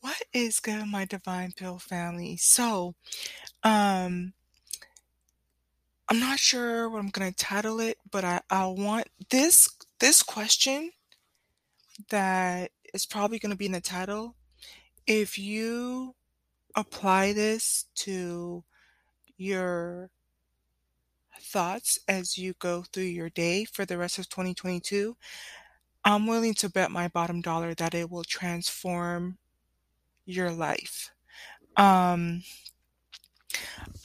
What is good, my Divine Pill family? So, um, I'm not sure what I'm gonna title it, but I, I want this this question that is probably gonna be in the title. If you apply this to your thoughts as you go through your day for the rest of 2022, I'm willing to bet my bottom dollar that it will transform your life? Um,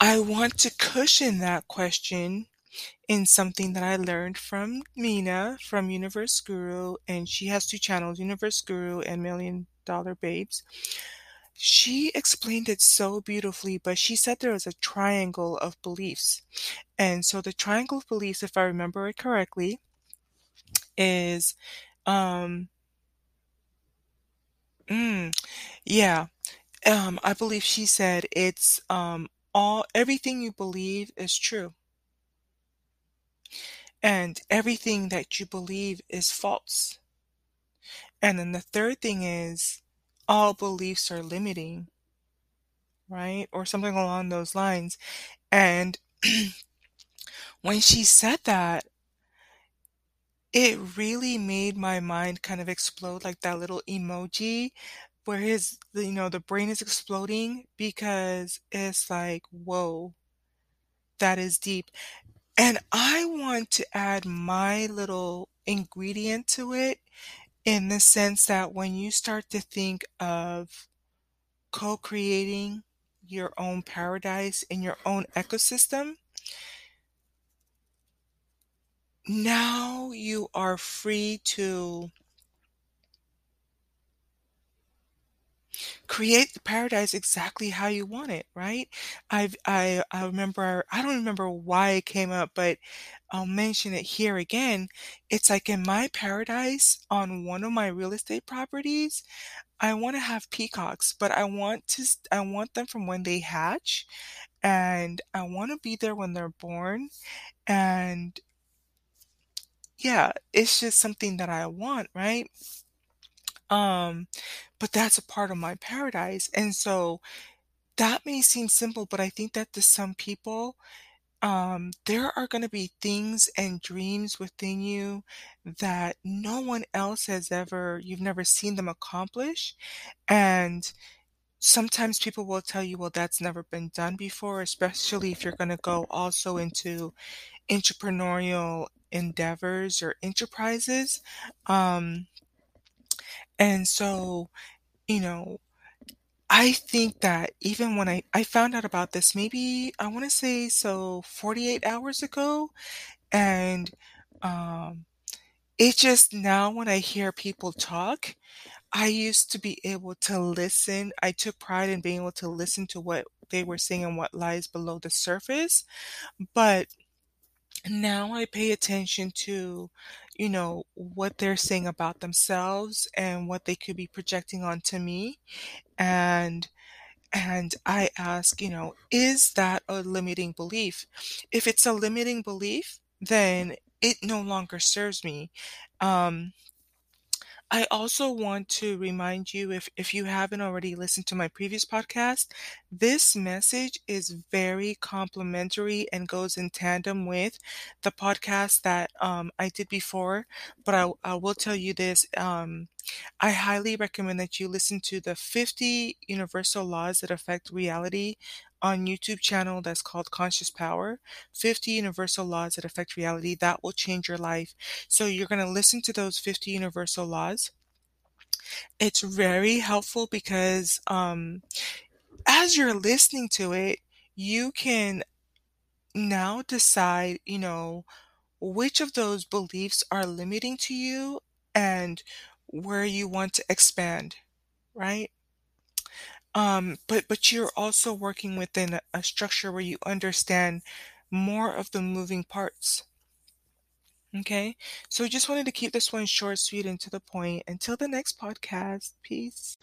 I want to cushion that question in something that I learned from Mina from Universe Guru, and she has two channels, Universe Guru and Million Dollar Babes. She explained it so beautifully, but she said there was a triangle of beliefs. And so the triangle of beliefs, if I remember it correctly, is um mm, yeah. Um, I believe she said it's um, all everything you believe is true, and everything that you believe is false. And then the third thing is all beliefs are limiting, right? Or something along those lines. And when she said that, it really made my mind kind of explode like that little emoji where his you know the brain is exploding because it's like whoa that is deep. And i want to add my little ingredient to it in the sense that when you start to think of co-creating your own paradise in your own ecosystem now you are free to create the paradise exactly how you want it, right? I've I I remember I don't remember why it came up, but I'll mention it here again. It's like in my paradise on one of my real estate properties, I want to have peacocks, but I want to I want them from when they hatch and I want to be there when they're born and yeah, it's just something that I want, right? Um, but that's a part of my paradise. And so that may seem simple, but I think that to some people, um, there are going to be things and dreams within you that no one else has ever, you've never seen them accomplish. And sometimes people will tell you, well, that's never been done before, especially if you're going to go also into entrepreneurial endeavors or enterprises. Um, and so, you know, I think that even when I I found out about this, maybe I wanna say so 48 hours ago, and, um, it just now when I hear people talk, I used to be able to listen. I took pride in being able to listen to what they were saying and what lies below the surface, but now I pay attention to, you know, what they're saying about themselves and what they could be projecting onto me. And and I ask, you know, is that a limiting belief? If it's a limiting belief, then it no longer serves me. Um, I also want to remind you if if you haven't already listened to my previous podcast, this message is very complementary and goes in tandem with the podcast that um, I did before. But I, I will tell you this um, I highly recommend that you listen to the 50 universal laws that affect reality on YouTube channel that's called Conscious Power 50 Universal Laws that Affect Reality. That will change your life. So you're going to listen to those 50 universal laws. It's very helpful because um, as you're listening to it, you can now decide, you know, which of those beliefs are limiting to you and where you want to expand, right? Um, but but you're also working within a, structure where you understand more of the moving parts. Okay, so just wanted to keep this one short, sweet, and to the point. Until the next podcast, peace.